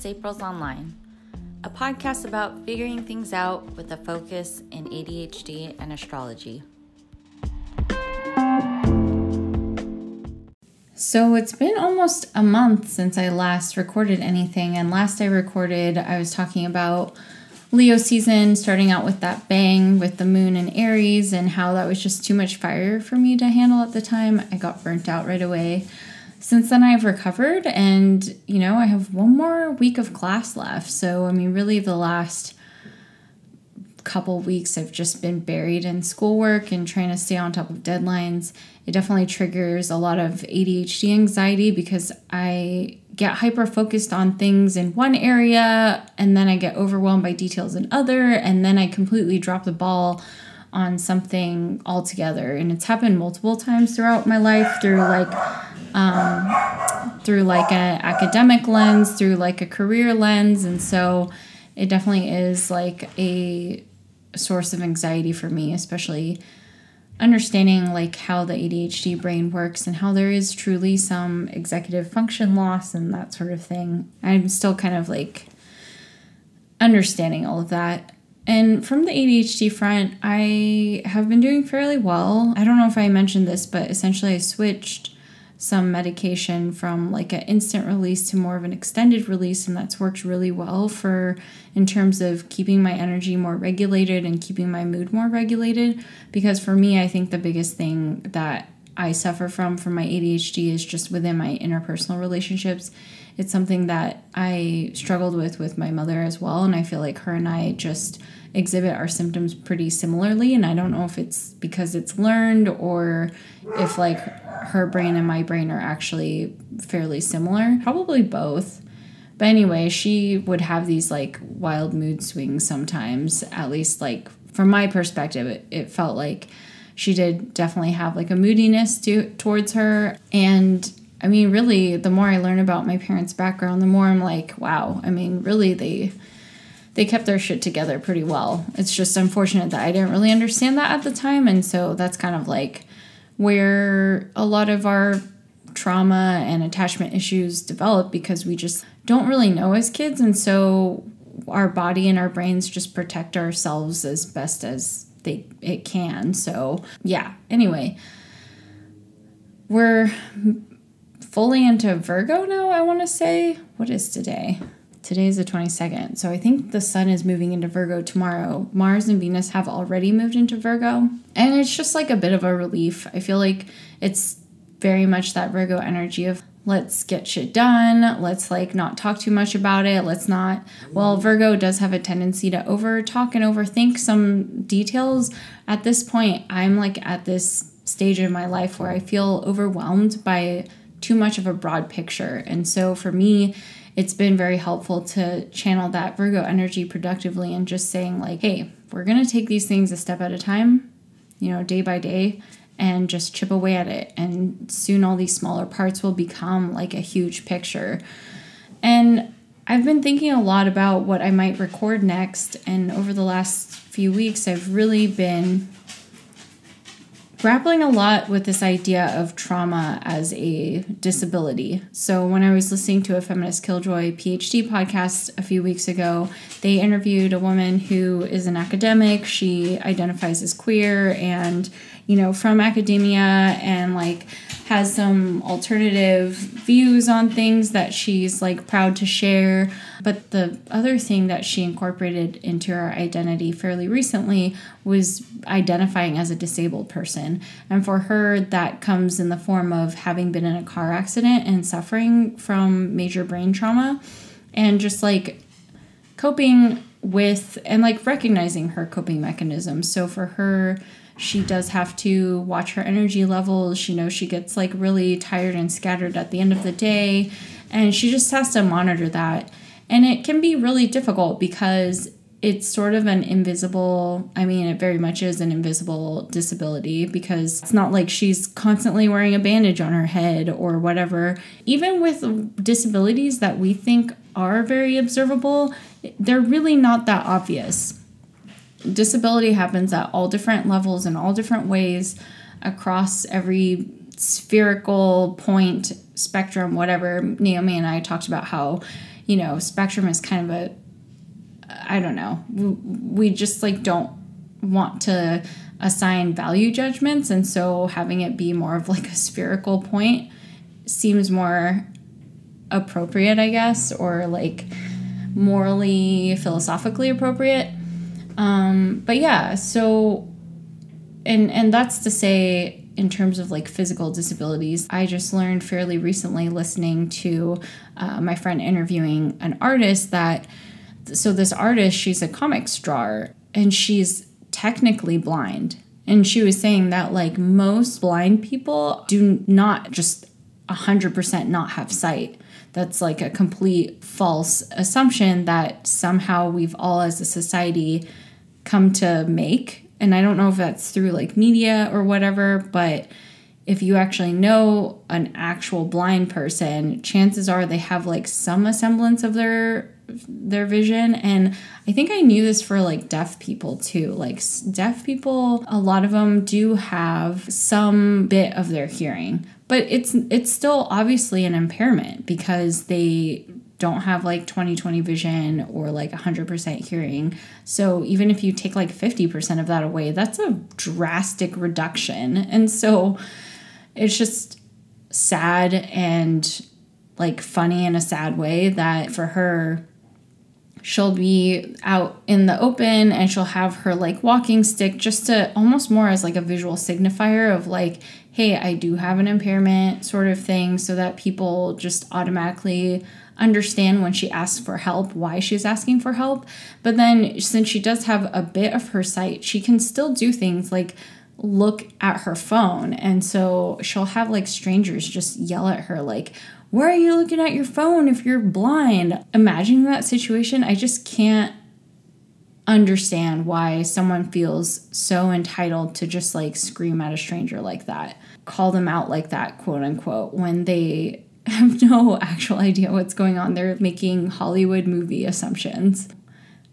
it's April's Online, a podcast about figuring things out with a focus in ADHD and astrology. So it's been almost a month since I last recorded anything, and last I recorded, I was talking about Leo season, starting out with that bang with the moon and Aries, and how that was just too much fire for me to handle at the time. I got burnt out right away since then I've recovered and you know I have one more week of class left. So I mean really the last couple weeks I've just been buried in schoolwork and trying to stay on top of deadlines. It definitely triggers a lot of ADHD anxiety because I get hyper focused on things in one area and then I get overwhelmed by details in other and then I completely drop the ball on something altogether and it's happened multiple times throughout my life through like um, through like an academic lens, through like a career lens. And so it definitely is like a source of anxiety for me, especially understanding like how the ADHD brain works and how there is truly some executive function loss and that sort of thing. I'm still kind of like understanding all of that. And from the ADHD front, I have been doing fairly well. I don't know if I mentioned this, but essentially I switched some medication from like an instant release to more of an extended release and that's worked really well for in terms of keeping my energy more regulated and keeping my mood more regulated. Because for me I think the biggest thing that I suffer from from my ADHD is just within my interpersonal relationships. It's something that I struggled with with my mother as well and I feel like her and I just exhibit our symptoms pretty similarly and I don't know if it's because it's learned or if like her brain and my brain are actually fairly similar. Probably both. But anyway, she would have these like wild mood swings sometimes, at least like from my perspective, it, it felt like she did definitely have like a moodiness to, towards her. And I mean, really, the more I learn about my parents' background, the more I'm like, wow, I mean, really, they they kept their shit together pretty well. It's just unfortunate that I didn't really understand that at the time. And so that's kind of like where a lot of our trauma and attachment issues develop because we just don't really know as kids. And so our body and our brains just protect ourselves as best as they it can. So, yeah. Anyway, we're fully into Virgo now, I want to say. What is today? Today is the 22nd. So I think the sun is moving into Virgo tomorrow. Mars and Venus have already moved into Virgo. And it's just like a bit of a relief. I feel like it's very much that Virgo energy of let's get shit done. Let's like not talk too much about it. Let's not. Mm. Well, Virgo does have a tendency to over talk and overthink some details. At this point, I'm like at this stage of my life where I feel overwhelmed by too much of a broad picture. And so for me, it's been very helpful to channel that Virgo energy productively and just saying, like, hey, we're going to take these things a step at a time, you know, day by day, and just chip away at it. And soon all these smaller parts will become like a huge picture. And I've been thinking a lot about what I might record next. And over the last few weeks, I've really been grappling a lot with this idea of trauma as a disability. So, when I was listening to a Feminist Killjoy PhD podcast a few weeks ago, they interviewed a woman who is an academic. She identifies as queer and, you know, from academia and like has some alternative views on things that she's like proud to share. But the other thing that she incorporated into her identity fairly recently was identifying as a disabled person. And for her, that comes in the form of having been in a car accident and suffering from major brain trauma and just like coping with and like recognizing her coping mechanisms. So for her, she does have to watch her energy levels. She knows she gets like really tired and scattered at the end of the day, and she just has to monitor that. And it can be really difficult because it's sort of an invisible, I mean, it very much is an invisible disability because it's not like she's constantly wearing a bandage on her head or whatever. Even with disabilities that we think are very observable, they're really not that obvious disability happens at all different levels in all different ways across every spherical point spectrum whatever naomi and i talked about how you know, spectrum is kind of a, I don't know, we just like don't want to assign value judgments. And so having it be more of like a spherical point seems more appropriate, I guess, or like morally, philosophically appropriate. Um, but yeah, so and and that's to say in terms of like physical disabilities i just learned fairly recently listening to uh, my friend interviewing an artist that so this artist she's a comics drawer and she's technically blind. And she was saying that like most blind people do not just 100% not have sight. That's like a complete false assumption that somehow we've all as a society come to make. And I don't know if that's through like media or whatever, but if you actually know an actual blind person, chances are they have like some semblance of their their vision. And I think I knew this for like deaf people too. Like deaf people, a lot of them do have some bit of their hearing, but it's it's still obviously an impairment because they don't have like 20/20 vision or like 100% hearing. So even if you take like 50% of that away, that's a drastic reduction. And so it's just sad and like funny in a sad way that for her she'll be out in the open and she'll have her like walking stick just to almost more as like a visual signifier of like hey i do have an impairment sort of thing so that people just automatically understand when she asks for help why she's asking for help. But then, since she does have a bit of her sight, she can still do things like look at her phone. And so she'll have like strangers just yell at her, like, why are you looking at your phone if you're blind? Imagining that situation, I just can't understand why someone feels so entitled to just like scream at a stranger like that, call them out like that, quote unquote, when they have no actual idea what's going on. They're making Hollywood movie assumptions.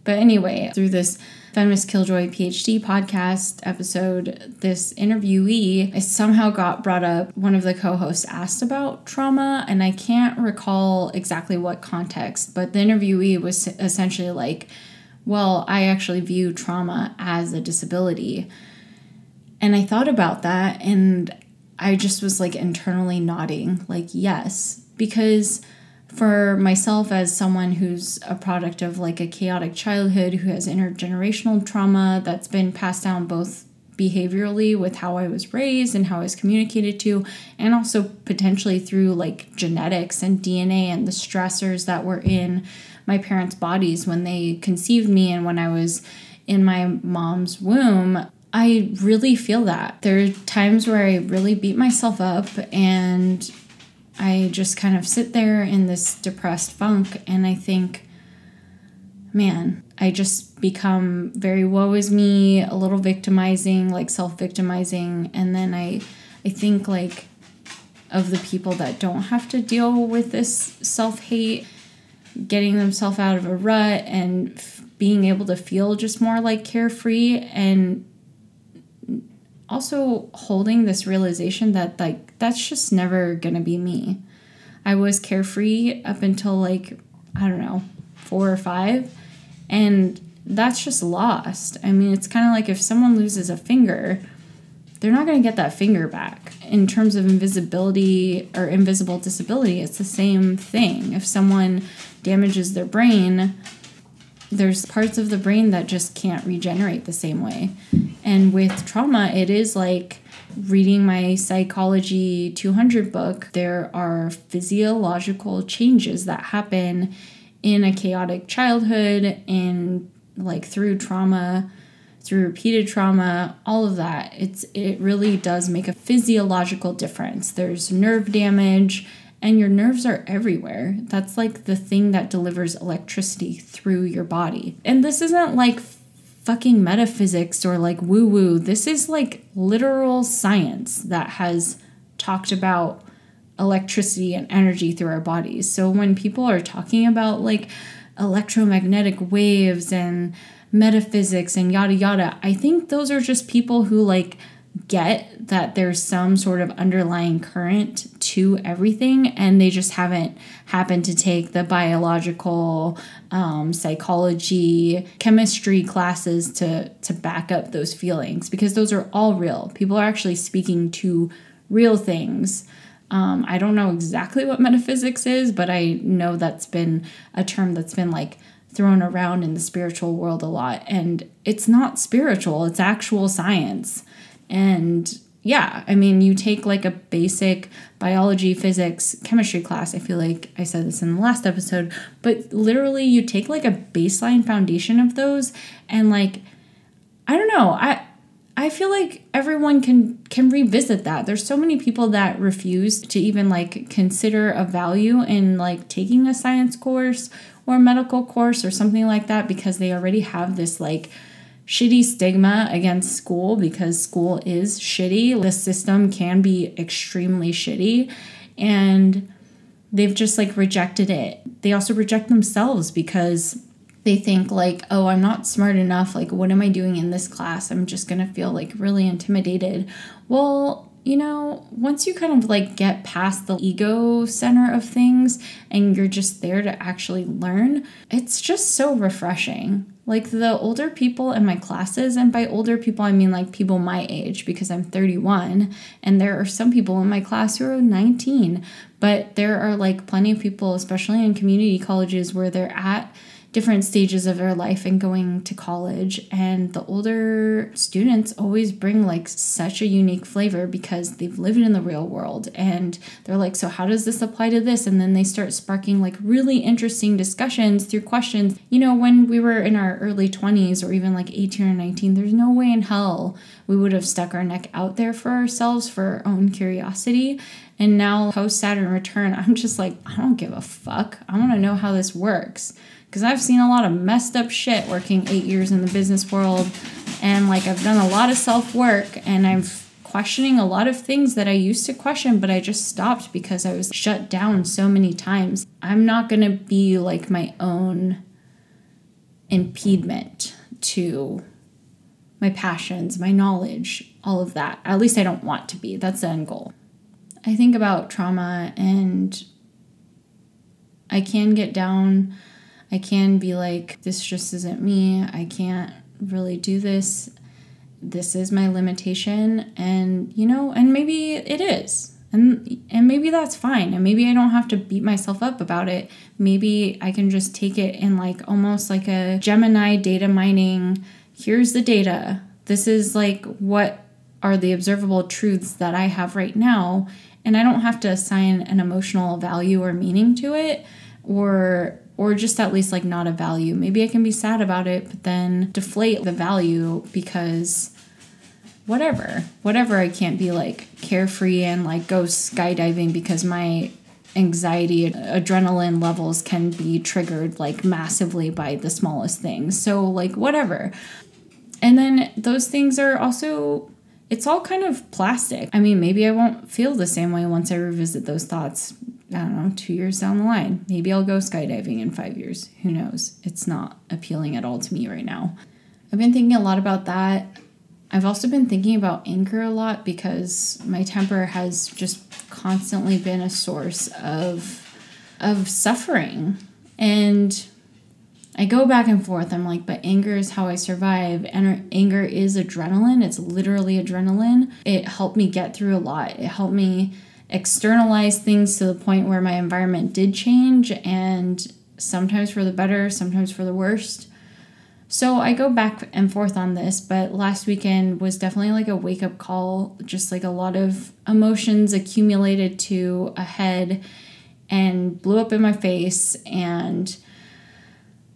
But anyway, through this Feminist Killjoy PhD podcast episode, this interviewee I somehow got brought up. One of the co hosts asked about trauma, and I can't recall exactly what context, but the interviewee was essentially like, Well, I actually view trauma as a disability. And I thought about that, and I just was like internally nodding, like, yes, because for myself as someone who's a product of like a chaotic childhood who has intergenerational trauma that's been passed down both behaviorally with how I was raised and how I was communicated to, and also potentially through like genetics and DNA and the stressors that were in my parents' bodies when they conceived me and when I was in my mom's womb. I really feel that. There are times where I really beat myself up and I just kind of sit there in this depressed funk and I think, man, I just become very woe is me, a little victimizing, like self victimizing. And then I, I think like of the people that don't have to deal with this self hate, getting themselves out of a rut and f- being able to feel just more like carefree and also holding this realization that like that's just never gonna be me. I was carefree up until like I don't know four or five, and that's just lost. I mean, it's kind of like if someone loses a finger, they're not going to get that finger back. In terms of invisibility or invisible disability, it's the same thing. If someone damages their brain, there's parts of the brain that just can't regenerate the same way. And with trauma, it is like reading my Psychology 200 book, there are physiological changes that happen in a chaotic childhood and like through trauma through repeated trauma all of that it's it really does make a physiological difference there's nerve damage and your nerves are everywhere. That's like the thing that delivers electricity through your body. And this isn't like fucking metaphysics or like woo woo. This is like literal science that has talked about electricity and energy through our bodies. So when people are talking about like electromagnetic waves and metaphysics and yada yada, I think those are just people who like get that there's some sort of underlying current to everything and they just haven't happened to take the biological um, psychology chemistry classes to to back up those feelings because those are all real people are actually speaking to real things um, i don't know exactly what metaphysics is but i know that's been a term that's been like thrown around in the spiritual world a lot and it's not spiritual it's actual science and yeah, I mean, you take like a basic biology, physics, chemistry class. I feel like I said this in the last episode, but literally, you take like a baseline foundation of those, and like, I don't know, I. I feel like everyone can can revisit that. There's so many people that refuse to even like consider a value in like taking a science course or medical course or something like that because they already have this like shitty stigma against school because school is shitty. The system can be extremely shitty and they've just like rejected it. They also reject themselves because they think like, "Oh, I'm not smart enough. Like what am I doing in this class? I'm just going to feel like really intimidated." Well, you know, once you kind of like get past the ego center of things and you're just there to actually learn, it's just so refreshing. Like the older people in my classes, and by older people, I mean like people my age because I'm 31, and there are some people in my class who are 19, but there are like plenty of people, especially in community colleges, where they're at different stages of their life and going to college. And the older students always bring like such a unique flavor because they've lived in the real world and they're like, so how does this apply to this? And then they start sparking like really interesting discussions through questions. You know, when we were in our early 20s or even like 18 or 19, there's no way in hell we would have stuck our neck out there for ourselves for our own curiosity. And now, post Saturn return, I'm just like, I don't give a fuck. I want to know how this works because I've seen a lot of messed up shit working eight years in the business world. And like, I've done a lot of self work and I'm questioning a lot of things that I used to question, but I just stopped because I was shut down so many times. I'm not going to be like my own impediment to my passions, my knowledge, all of that. At least I don't want to be. That's the end goal. I think about trauma and I can get down I can be like, this just isn't me. I can't really do this. This is my limitation. And, you know, and maybe it is. And, and maybe that's fine. And maybe I don't have to beat myself up about it. Maybe I can just take it in like almost like a Gemini data mining. Here's the data. This is like what are the observable truths that I have right now. And I don't have to assign an emotional value or meaning to it or or just at least like not a value. Maybe I can be sad about it, but then deflate the value because whatever, whatever, I can't be like carefree and like go skydiving because my anxiety, adrenaline levels can be triggered like massively by the smallest things. So, like, whatever. And then those things are also, it's all kind of plastic. I mean, maybe I won't feel the same way once I revisit those thoughts I don't know, two years down the line. Maybe I'll go skydiving in five years. Who knows? It's not appealing at all to me right now. I've been thinking a lot about that. I've also been thinking about anger a lot because my temper has just constantly been a source of of suffering. And I go back and forth. I'm like, but anger is how I survive. And anger is adrenaline. It's literally adrenaline. It helped me get through a lot. It helped me externalize things to the point where my environment did change and sometimes for the better, sometimes for the worst. So I go back and forth on this, but last weekend was definitely like a wake up call, just like a lot of emotions accumulated to a head and blew up in my face and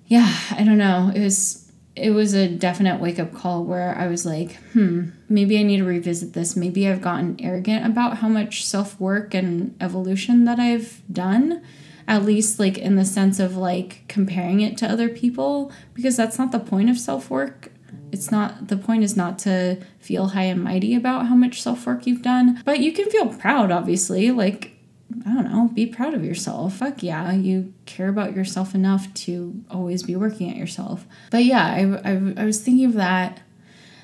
yeah, I don't know. It was it was a definite wake up call where I was like, hmm, maybe I need to revisit this. Maybe I've gotten arrogant about how much self work and evolution that I've done, at least like in the sense of like comparing it to other people, because that's not the point of self work. It's not, the point is not to feel high and mighty about how much self work you've done, but you can feel proud, obviously. Like, I don't know, be proud of yourself. Fuck yeah, you care about yourself enough to always be working at yourself. But yeah, I, I, I was thinking of that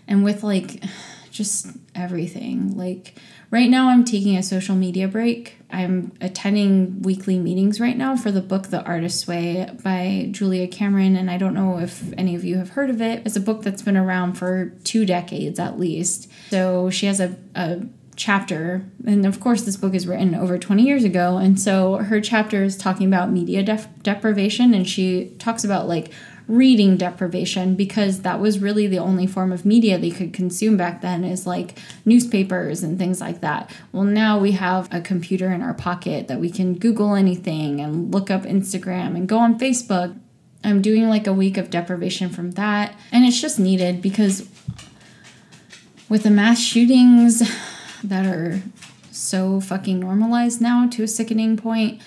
and with like just everything. Like right now I'm taking a social media break. I'm attending weekly meetings right now for the book The Artist's Way by Julia Cameron and I don't know if any of you have heard of it. It's a book that's been around for 2 decades at least. So she has a, a chapter and of course this book is written over 20 years ago and so her chapter is talking about media def- deprivation and she talks about like reading deprivation because that was really the only form of media they could consume back then is like newspapers and things like that. Well, now we have a computer in our pocket that we can Google anything and look up Instagram and go on Facebook. I'm doing like a week of deprivation from that, and it's just needed because with the mass shootings that are so fucking normalized now to a sickening point,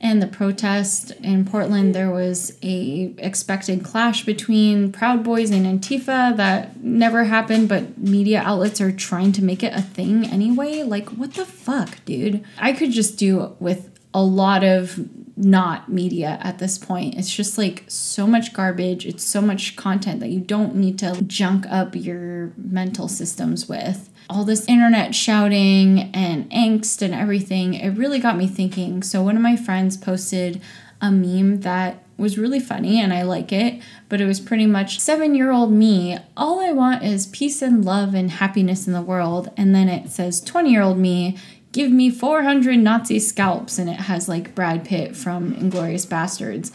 and the protest in Portland, there was a expected clash between Proud Boys and Antifa that never happened, but media outlets are trying to make it a thing anyway. Like, what the fuck, dude? I could just do with a lot of not media at this point. It's just like so much garbage. It's so much content that you don't need to junk up your mental systems with all this internet shouting and angst and everything, it really got me thinking. So, one of my friends posted a meme that was really funny and I like it, but it was pretty much seven year old me. All I want is peace and love and happiness in the world. And then it says 20 year old me, give me 400 Nazi scalps. And it has like Brad Pitt from Inglourious Basterds.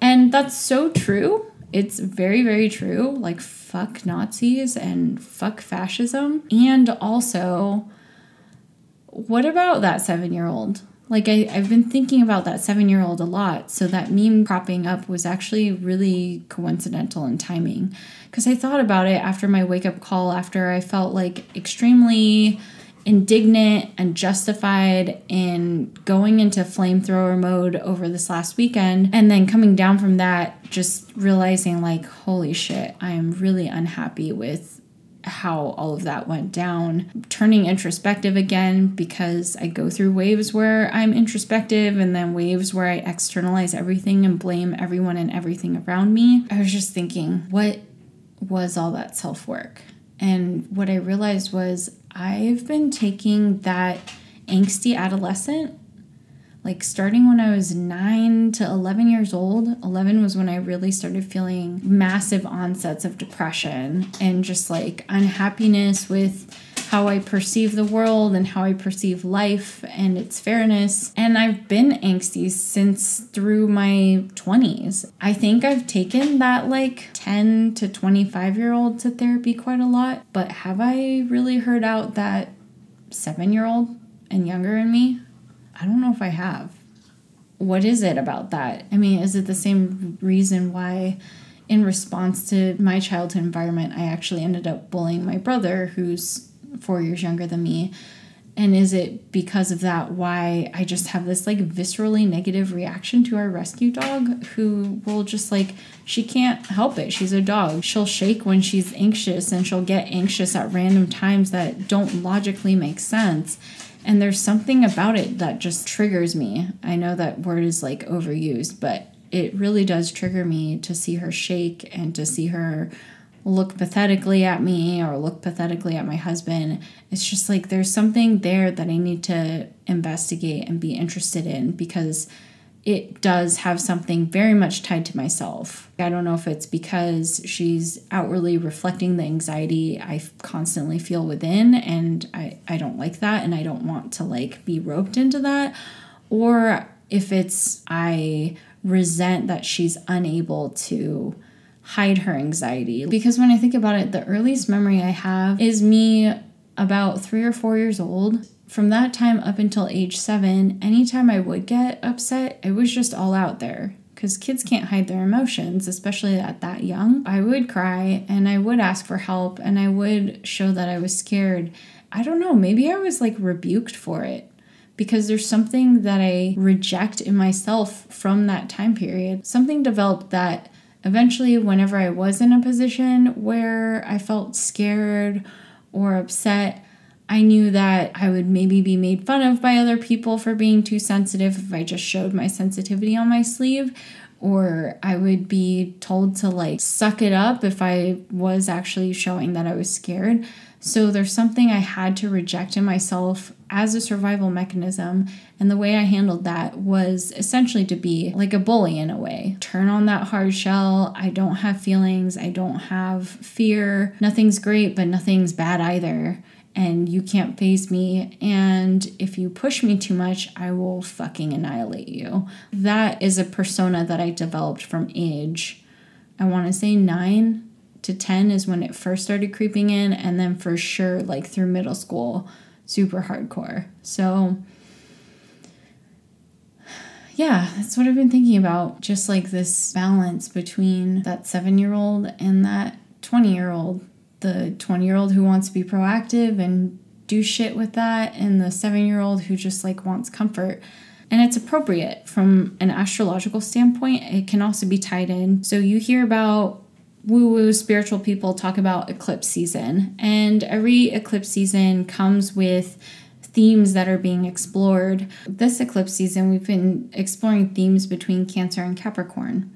And that's so true. It's very, very true. Like, fuck Nazis and fuck fascism. And also, what about that seven year old? Like, I, I've been thinking about that seven year old a lot. So, that meme cropping up was actually really coincidental in timing. Because I thought about it after my wake up call, after I felt like extremely indignant and justified in going into flamethrower mode over this last weekend. And then coming down from that, just realizing, like, holy shit, I am really unhappy with how all of that went down. Turning introspective again because I go through waves where I'm introspective and then waves where I externalize everything and blame everyone and everything around me. I was just thinking, what was all that self work? And what I realized was I've been taking that angsty adolescent, like starting when I was nine to 11 years old. 11 was when I really started feeling massive onsets of depression and just like unhappiness with how I perceive the world and how I perceive life and its fairness. And I've been angsty since through my 20s. I think I've taken that like 10 to 25 year old to therapy quite a lot, but have I really heard out that seven year old and younger in me? I don't know if I have. What is it about that? I mean, is it the same reason why? in response to my childhood environment, I actually ended up bullying my brother, who's four years younger than me. And is it because of that why I just have this like viscerally negative reaction to our rescue dog who will just like, she can't help it. She's a dog. She'll shake when she's anxious and she'll get anxious at random times that don't logically make sense. And there's something about it that just triggers me. I know that word is like overused, but it really does trigger me to see her shake and to see her look pathetically at me or look pathetically at my husband. It's just like there's something there that I need to investigate and be interested in because it does have something very much tied to myself. I don't know if it's because she's outwardly reflecting the anxiety I constantly feel within and I, I don't like that and I don't want to like be roped into that or if it's I resent that she's unable to hide her anxiety. Because when I think about it, the earliest memory I have is me about three or four years old. From that time up until age seven, anytime I would get upset, it was just all out there. Because kids can't hide their emotions, especially at that young. I would cry and I would ask for help and I would show that I was scared. I don't know, maybe I was like rebuked for it because there's something that I reject in myself from that time period. Something developed that eventually, whenever I was in a position where I felt scared or upset, I knew that I would maybe be made fun of by other people for being too sensitive if I just showed my sensitivity on my sleeve, or I would be told to like suck it up if I was actually showing that I was scared. So there's something I had to reject in myself as a survival mechanism. And the way I handled that was essentially to be like a bully in a way. Turn on that hard shell. I don't have feelings. I don't have fear. Nothing's great, but nothing's bad either. And you can't phase me. And if you push me too much, I will fucking annihilate you. That is a persona that I developed from age. I want to say nine to 10 is when it first started creeping in and then for sure like through middle school super hardcore. So yeah that's what i've been thinking about. Just like this balance between that seven year old and that 20 year old the 20 year old who wants to be proactive and do shit with that and the seven year old who just like wants comfort. And it's appropriate from an astrological standpoint. It can also be tied in. So you hear about woo woo spiritual people talk about eclipse season, and every eclipse season comes with themes that are being explored. This eclipse season, we've been exploring themes between Cancer and Capricorn.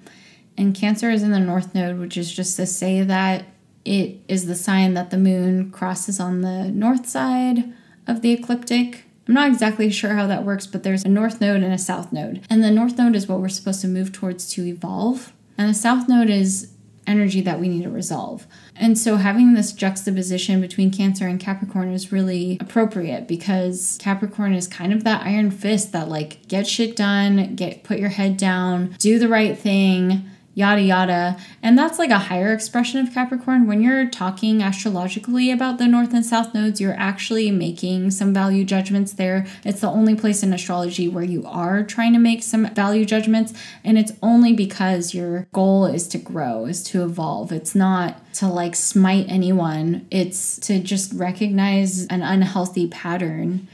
And Cancer is in the North Node, which is just to say that it is the sign that the moon crosses on the north side of the ecliptic. I'm not exactly sure how that works, but there's a north node and a south node. And the north node is what we're supposed to move towards to evolve. And the south node is energy that we need to resolve. And so having this juxtaposition between Cancer and Capricorn is really appropriate because Capricorn is kind of that iron fist that like get shit done, get put your head down, do the right thing, yada yada. And that's like a higher expression of Capricorn. When you're talking astrologically about the north and south nodes, you're actually making some value judgments there. It's the only place in astrology where you are trying to make some value judgments. And it's only because your goal is to grow, is to evolve. It's not to like smite anyone, it's to just recognize an unhealthy pattern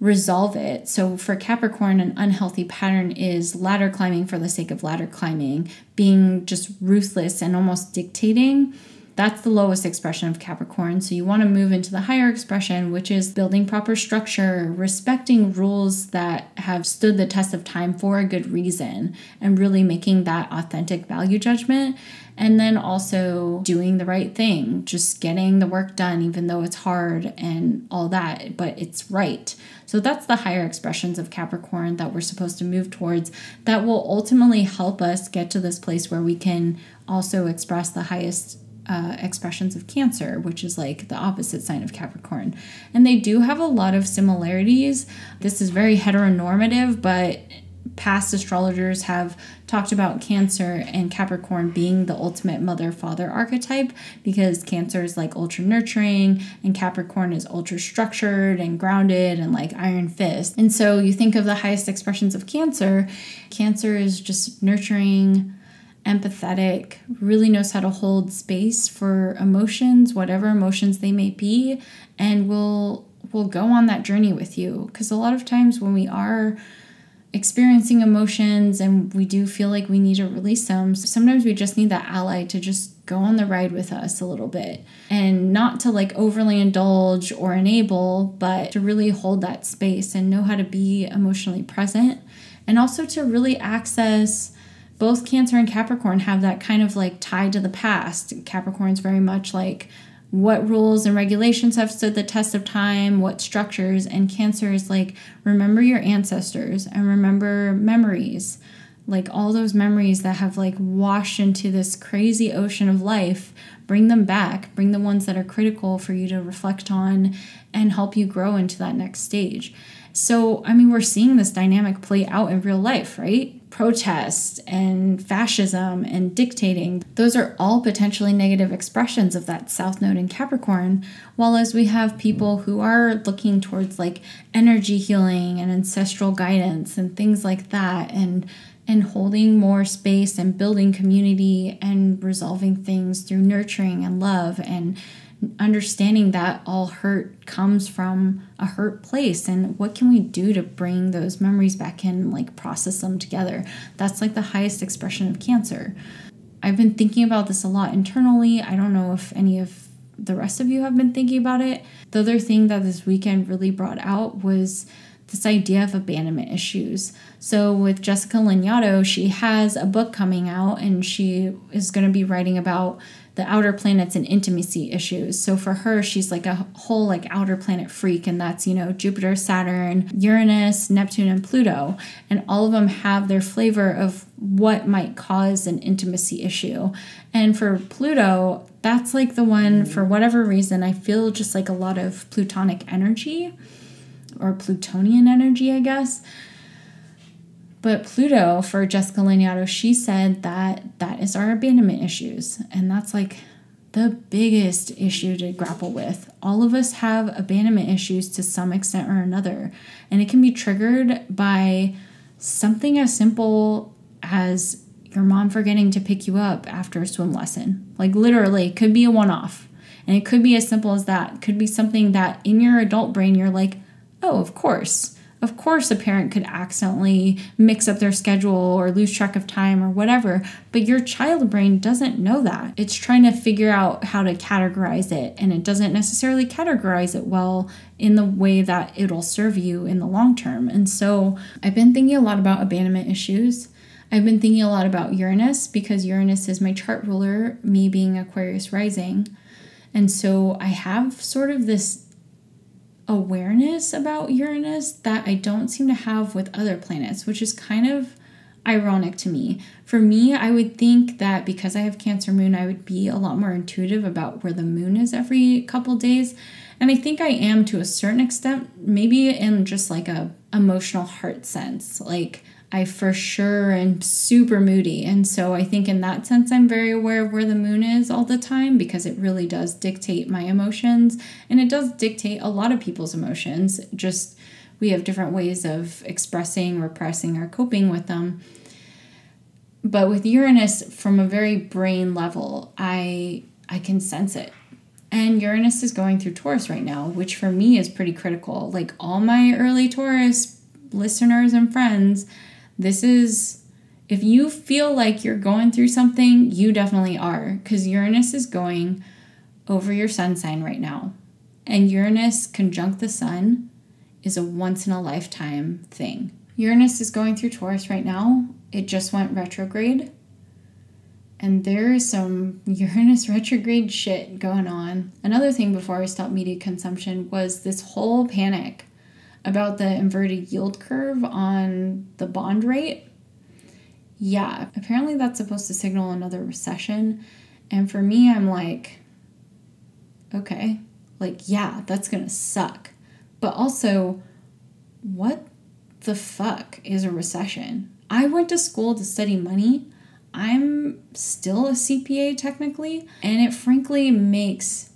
resolve it. So for Capricorn, an unhealthy pattern is ladder climbing for the sake of ladder climbing, being just ruthless and almost dictating. That's the lowest expression of Capricorn. So you want to move into the higher expression, which is building proper structure, respecting rules that have stood the test of time for a good reason, and really making that authentic value judgment and then also doing the right thing, just getting the work done, even though it's hard and all that, but it's right. So that's the higher expressions of Capricorn that we're supposed to move towards that will ultimately help us get to this place where we can also express the highest uh, expressions of Cancer, which is like the opposite sign of Capricorn. And they do have a lot of similarities. This is very heteronormative, but past astrologers have talked about Cancer and Capricorn being the ultimate mother father archetype because Cancer is like ultra nurturing and Capricorn is ultra structured and grounded and like iron fist. And so you think of the highest expressions of Cancer, Cancer is just nurturing empathetic, really knows how to hold space for emotions, whatever emotions they may be, and will will go on that journey with you because a lot of times when we are experiencing emotions and we do feel like we need to release them, sometimes we just need that ally to just go on the ride with us a little bit and not to like overly indulge or enable, but to really hold that space and know how to be emotionally present and also to really access both Cancer and Capricorn have that kind of like tie to the past. Capricorn's very much like what rules and regulations have stood the test of time, what structures, and cancers like remember your ancestors and remember memories. Like all those memories that have like washed into this crazy ocean of life, bring them back, bring the ones that are critical for you to reflect on and help you grow into that next stage. So, I mean, we're seeing this dynamic play out in real life, right? Protest and fascism and dictating, those are all potentially negative expressions of that South Node in Capricorn. While as we have people who are looking towards like energy healing and ancestral guidance and things like that, and and holding more space and building community and resolving things through nurturing and love and understanding that all hurt comes from a hurt place and what can we do to bring those memories back in like process them together? That's like the highest expression of cancer. I've been thinking about this a lot internally. I don't know if any of the rest of you have been thinking about it. The other thing that this weekend really brought out was this idea of abandonment issues. So, with Jessica Lanyadoo, she has a book coming out and she is going to be writing about the outer planets and intimacy issues. So for her, she's like a whole like outer planet freak, and that's, you know, Jupiter, Saturn, Uranus, Neptune, and Pluto. And all of them have their flavor of what might cause an intimacy issue. And for Pluto, that's like the one, mm-hmm. for whatever reason, I feel just like a lot of plutonic energy or Plutonian energy, I guess. But Pluto, for Jessica Lanyadoo, she said that that is our abandonment issues. And that's like the biggest issue to grapple with. All of us have abandonment issues to some extent or another. And it can be triggered by something as simple as your mom forgetting to pick you up after a swim lesson. Like literally, it could be a one off. And it could be as simple as that. It could be something that in your adult brain you're like, oh, of course. Of course, a parent could accidentally mix up their schedule or lose track of time or whatever, but your child brain doesn't know that. It's trying to figure out how to categorize it, and it doesn't necessarily categorize it well in the way that it'll serve you in the long term. And so, I've been thinking a lot about abandonment issues. I've been thinking a lot about Uranus because Uranus is my chart ruler, me being Aquarius rising. And so I have sort of this awareness about Uranus that I don't seem to have with other planets, which is kind of ironic to me. For me, I would think that because I have Cancer moon, I would be a lot more intuitive about where the moon is every couple days. And I think I am to a certain extent, maybe in just like a emotional heart sense. Like I for sure am super moody. And so I think in that sense, I'm very aware of where the moon is all the time because it really does dictate my emotions. And it does dictate a lot of people's emotions. Just we have different ways of expressing, repressing, or coping with them. But with Uranus, from a very brain level, I I can sense it. And Uranus is going through Taurus right now, which for me is pretty critical. Like all my early Taurus listeners and friends, this is, if you feel like you're going through something, you definitely are, because Uranus is going over your sun sign right now. And Uranus conjunct the sun is a once in a lifetime thing. Uranus is going through Taurus right now. It just went retrograde. And there is some Uranus retrograde shit going on. Another thing before I stopped media consumption was this whole panic about the inverted yield curve on the bond rate. Yeah, apparently that's supposed to signal another recession. And for me, I'm like, okay, like, yeah, that's gonna suck. But also, what the fuck is a recession? I went to school to study money. I'm still a CPA technically, and it frankly makes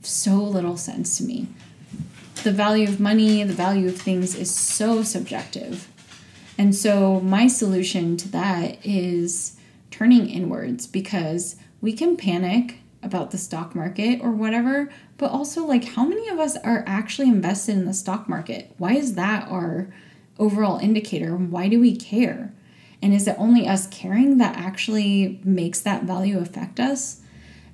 so little sense to me the value of money, the value of things is so subjective. And so, my solution to that is turning inwards because we can panic about the stock market or whatever, but also, like, how many of us are actually invested in the stock market? Why is that our overall indicator? Why do we care? And is it only us caring that actually makes that value affect us?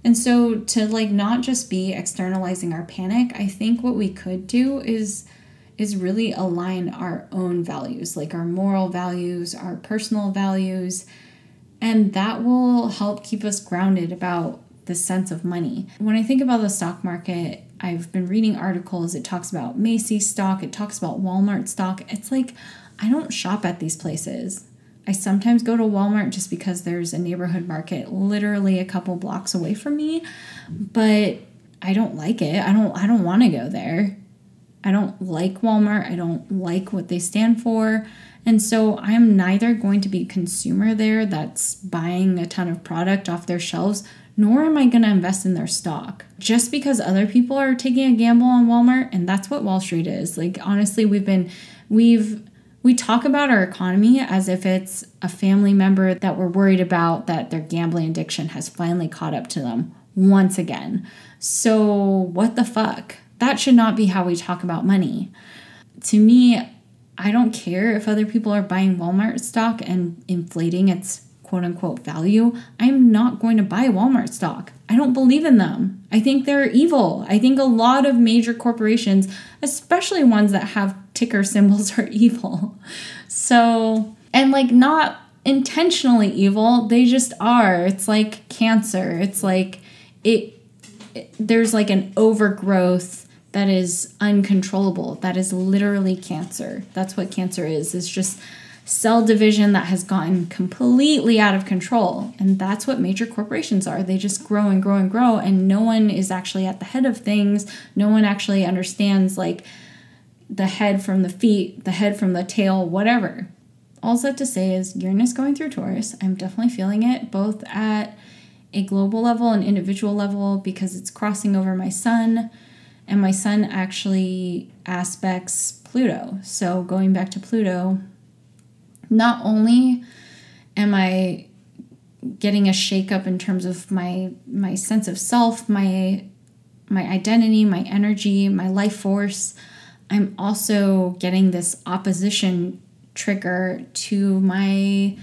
And so to like not just be externalizing our panic, I think what we could do is is really align our own values, like our moral values, our personal values, and that will help keep us grounded about the sense of money. When I think about the stock market, I've been reading articles, it talks about Macy's stock, it talks about Walmart stock. It's like I don't shop at these places. I sometimes go to Walmart just because there's a neighborhood market literally a couple blocks away from me, but I don't like it. I don't I don't want to go there. I don't like Walmart. I don't like what they stand for. And so I'm neither going to be a consumer there that's buying a ton of product off their shelves, nor am I going to invest in their stock. Just because other people are taking a gamble on Walmart, and that's what Wall Street is. Like honestly, we've been we've we talk about our economy as if it's a family member that we're worried about that their gambling addiction has finally caught up to them once again. So, what the fuck? That should not be how we talk about money. To me, I don't care if other people are buying Walmart stock and inflating its quote unquote value. I'm not going to buy Walmart stock. I don't believe in them. I think they're evil. I think a lot of major corporations, especially ones that have ticker symbols are evil. So, and like not intentionally evil, they just are. It's like cancer. It's like it, it there's like an overgrowth that is uncontrollable. That is literally cancer. That's what cancer is. It's just cell division that has gotten completely out of control. And that's what major corporations are. They just grow and grow and grow, and no one is actually at the head of things. No one actually understands, like, the head from the feet, the head from the tail, whatever. All that to say is Uranus going through Taurus. I'm definitely feeling it both at a global level and individual level because it's crossing over my sun, and my sun actually aspects Pluto. So going back to Pluto, not only am I getting a shakeup in terms of my my sense of self, my my identity, my energy, my life force, I'm also getting this opposition trigger to my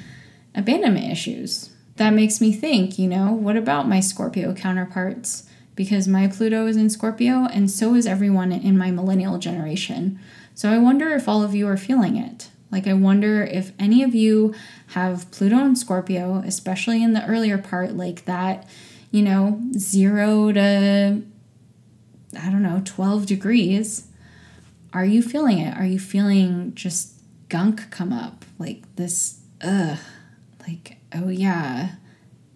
abandonment issues. That makes me think, you know, what about my Scorpio counterparts? Because my Pluto is in Scorpio and so is everyone in my millennial generation. So I wonder if all of you are feeling it. Like, I wonder if any of you have Pluto and Scorpio, especially in the earlier part, like that, you know, zero to, I don't know, 12 degrees. Are you feeling it? Are you feeling just gunk come up? Like this, ugh, like, oh yeah,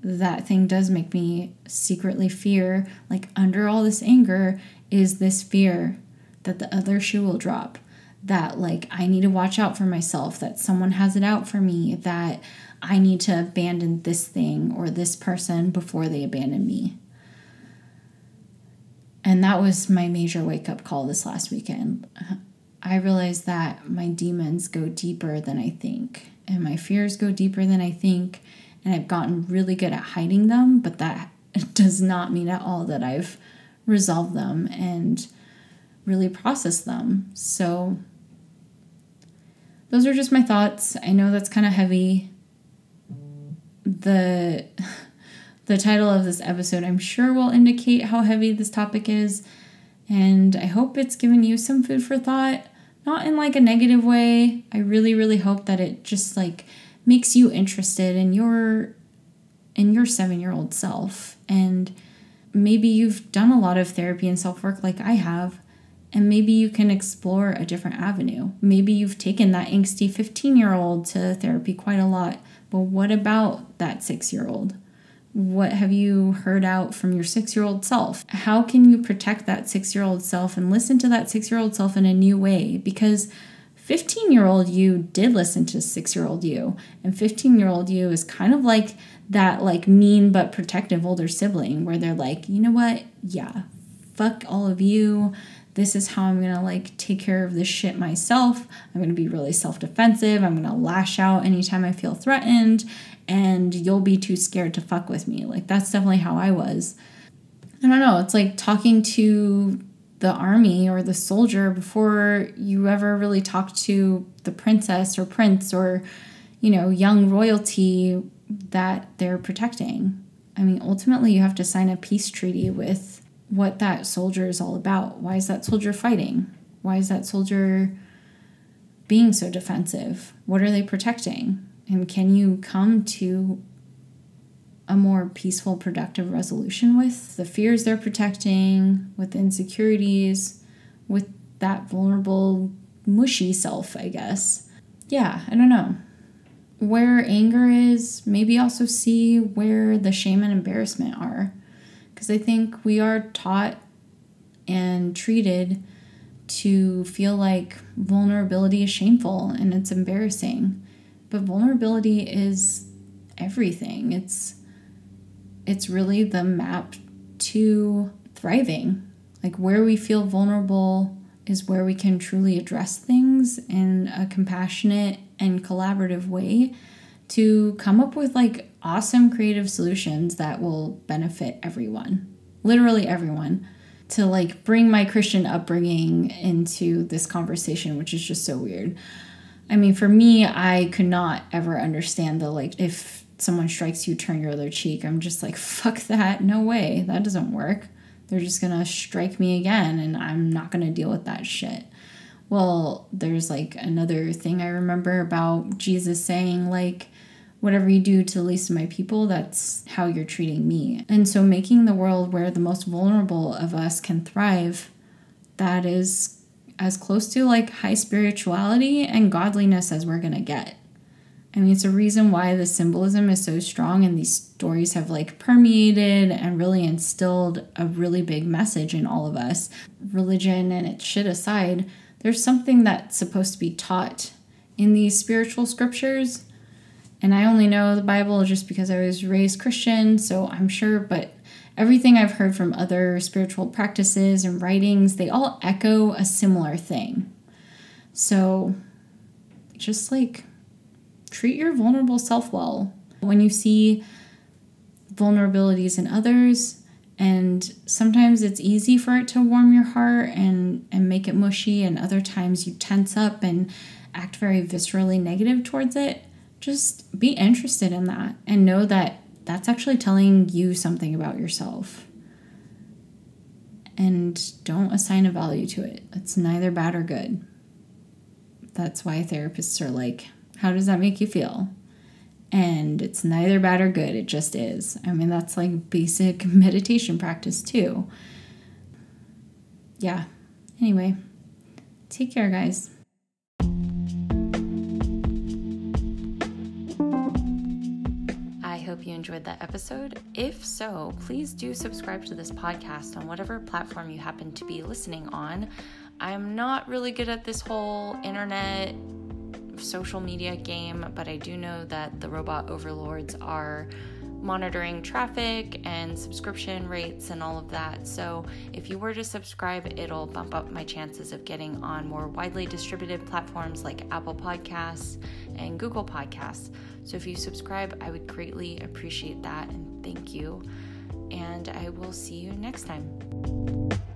that thing does make me secretly fear. Like, under all this anger is this fear that the other shoe will drop that like I need to watch out for myself, that someone has it out for me, that I need to abandon this thing or this person before they abandon me. And that was my major wake up call this last weekend. I realized that my demons go deeper than I think, and my fears go deeper than I think, and I've gotten really good at hiding them, but that does not mean at all that I've resolved them and really processed them. So those are just my thoughts. I know that's kind of heavy. The the title of this episode I'm sure will indicate how heavy this topic is, and I hope it's given you some food for thought, not in like a negative way. I really really hope that it just like makes you interested in your in your 7-year-old self and maybe you've done a lot of therapy and self-work like I have and maybe you can explore a different avenue. Maybe you've taken that angsty 15 year old to therapy quite a lot, but what about that six year old? What have you heard out from your six year old self? How can you protect that six year old self and listen to that six year old self in a new way? Because 15 year old you did listen to six year old you, and 15 year old you is kind of like that, like mean but protective older sibling where they're like, you know what? Yeah, fuck all of you this is how I'm gonna like take care of this shit myself. I'm gonna be really self defensive. I'm gonna lash out anytime I feel threatened, and you'll be too scared to fuck with me. Like, that's definitely how I was. I don't know, it's like talking to the army or the soldier before you ever really talk to the princess or prince or, you know, young royalty that they're protecting. I mean, ultimately, you have to sign a peace treaty with what that soldier is all about. Why is that soldier fighting? Why is that soldier being so defensive? What are they protecting? And can you come to a more peaceful, productive resolution with the fears they're protecting, with insecurities, with that vulnerable, mushy self, I guess? Yeah, I don't know. Where anger is, maybe also see where the shame and embarrassment are because I think we are taught and treated to feel like vulnerability is shameful and it's embarrassing. But vulnerability is everything. It's it's really the map to thriving. Like where we feel vulnerable is where we can truly address things in a compassionate and collaborative way to come up with like awesome creative solutions that will benefit everyone, literally everyone. To like bring my Christian upbringing into this conversation, which is just so weird. I mean, for me, I could not ever understand the like, if someone strikes you, turn your other cheek. I'm just like, fuck that. No way. That doesn't work. They're just gonna strike me again, and I'm not gonna deal with that shit. Well, there's like another thing I remember about Jesus saying, like, whatever you do to the least of my people, that's how you're treating me. And so, making the world where the most vulnerable of us can thrive, that is as close to like high spirituality and godliness as we're gonna get. I mean, it's a reason why the symbolism is so strong and these stories have like permeated and really instilled a really big message in all of us. Religion and its shit aside, there's something that's supposed to be taught in these spiritual scriptures. And I only know the Bible just because I was raised Christian, so I'm sure, but everything I've heard from other spiritual practices and writings, they all echo a similar thing. So just like treat your vulnerable self well. When you see vulnerabilities in others, and sometimes it's easy for it to warm your heart and, and make it mushy, and other times you tense up and act very viscerally negative towards it. Just be interested in that and know that that's actually telling you something about yourself. And don't assign a value to it. It's neither bad or good. That's why therapists are like, how does that make you feel? And it's neither bad or good, it just is. I mean, that's like basic meditation practice, too. Yeah. Anyway, take care, guys. Hope you enjoyed that episode. If so, please do subscribe to this podcast on whatever platform you happen to be listening on. I'm not really good at this whole internet social media game, but I do know that the robot overlords are monitoring traffic and subscription rates and all of that. So, if you were to subscribe, it'll bump up my chances of getting on more widely distributed platforms like Apple Podcasts and Google Podcasts. So, if you subscribe, I would greatly appreciate that and thank you. And I will see you next time.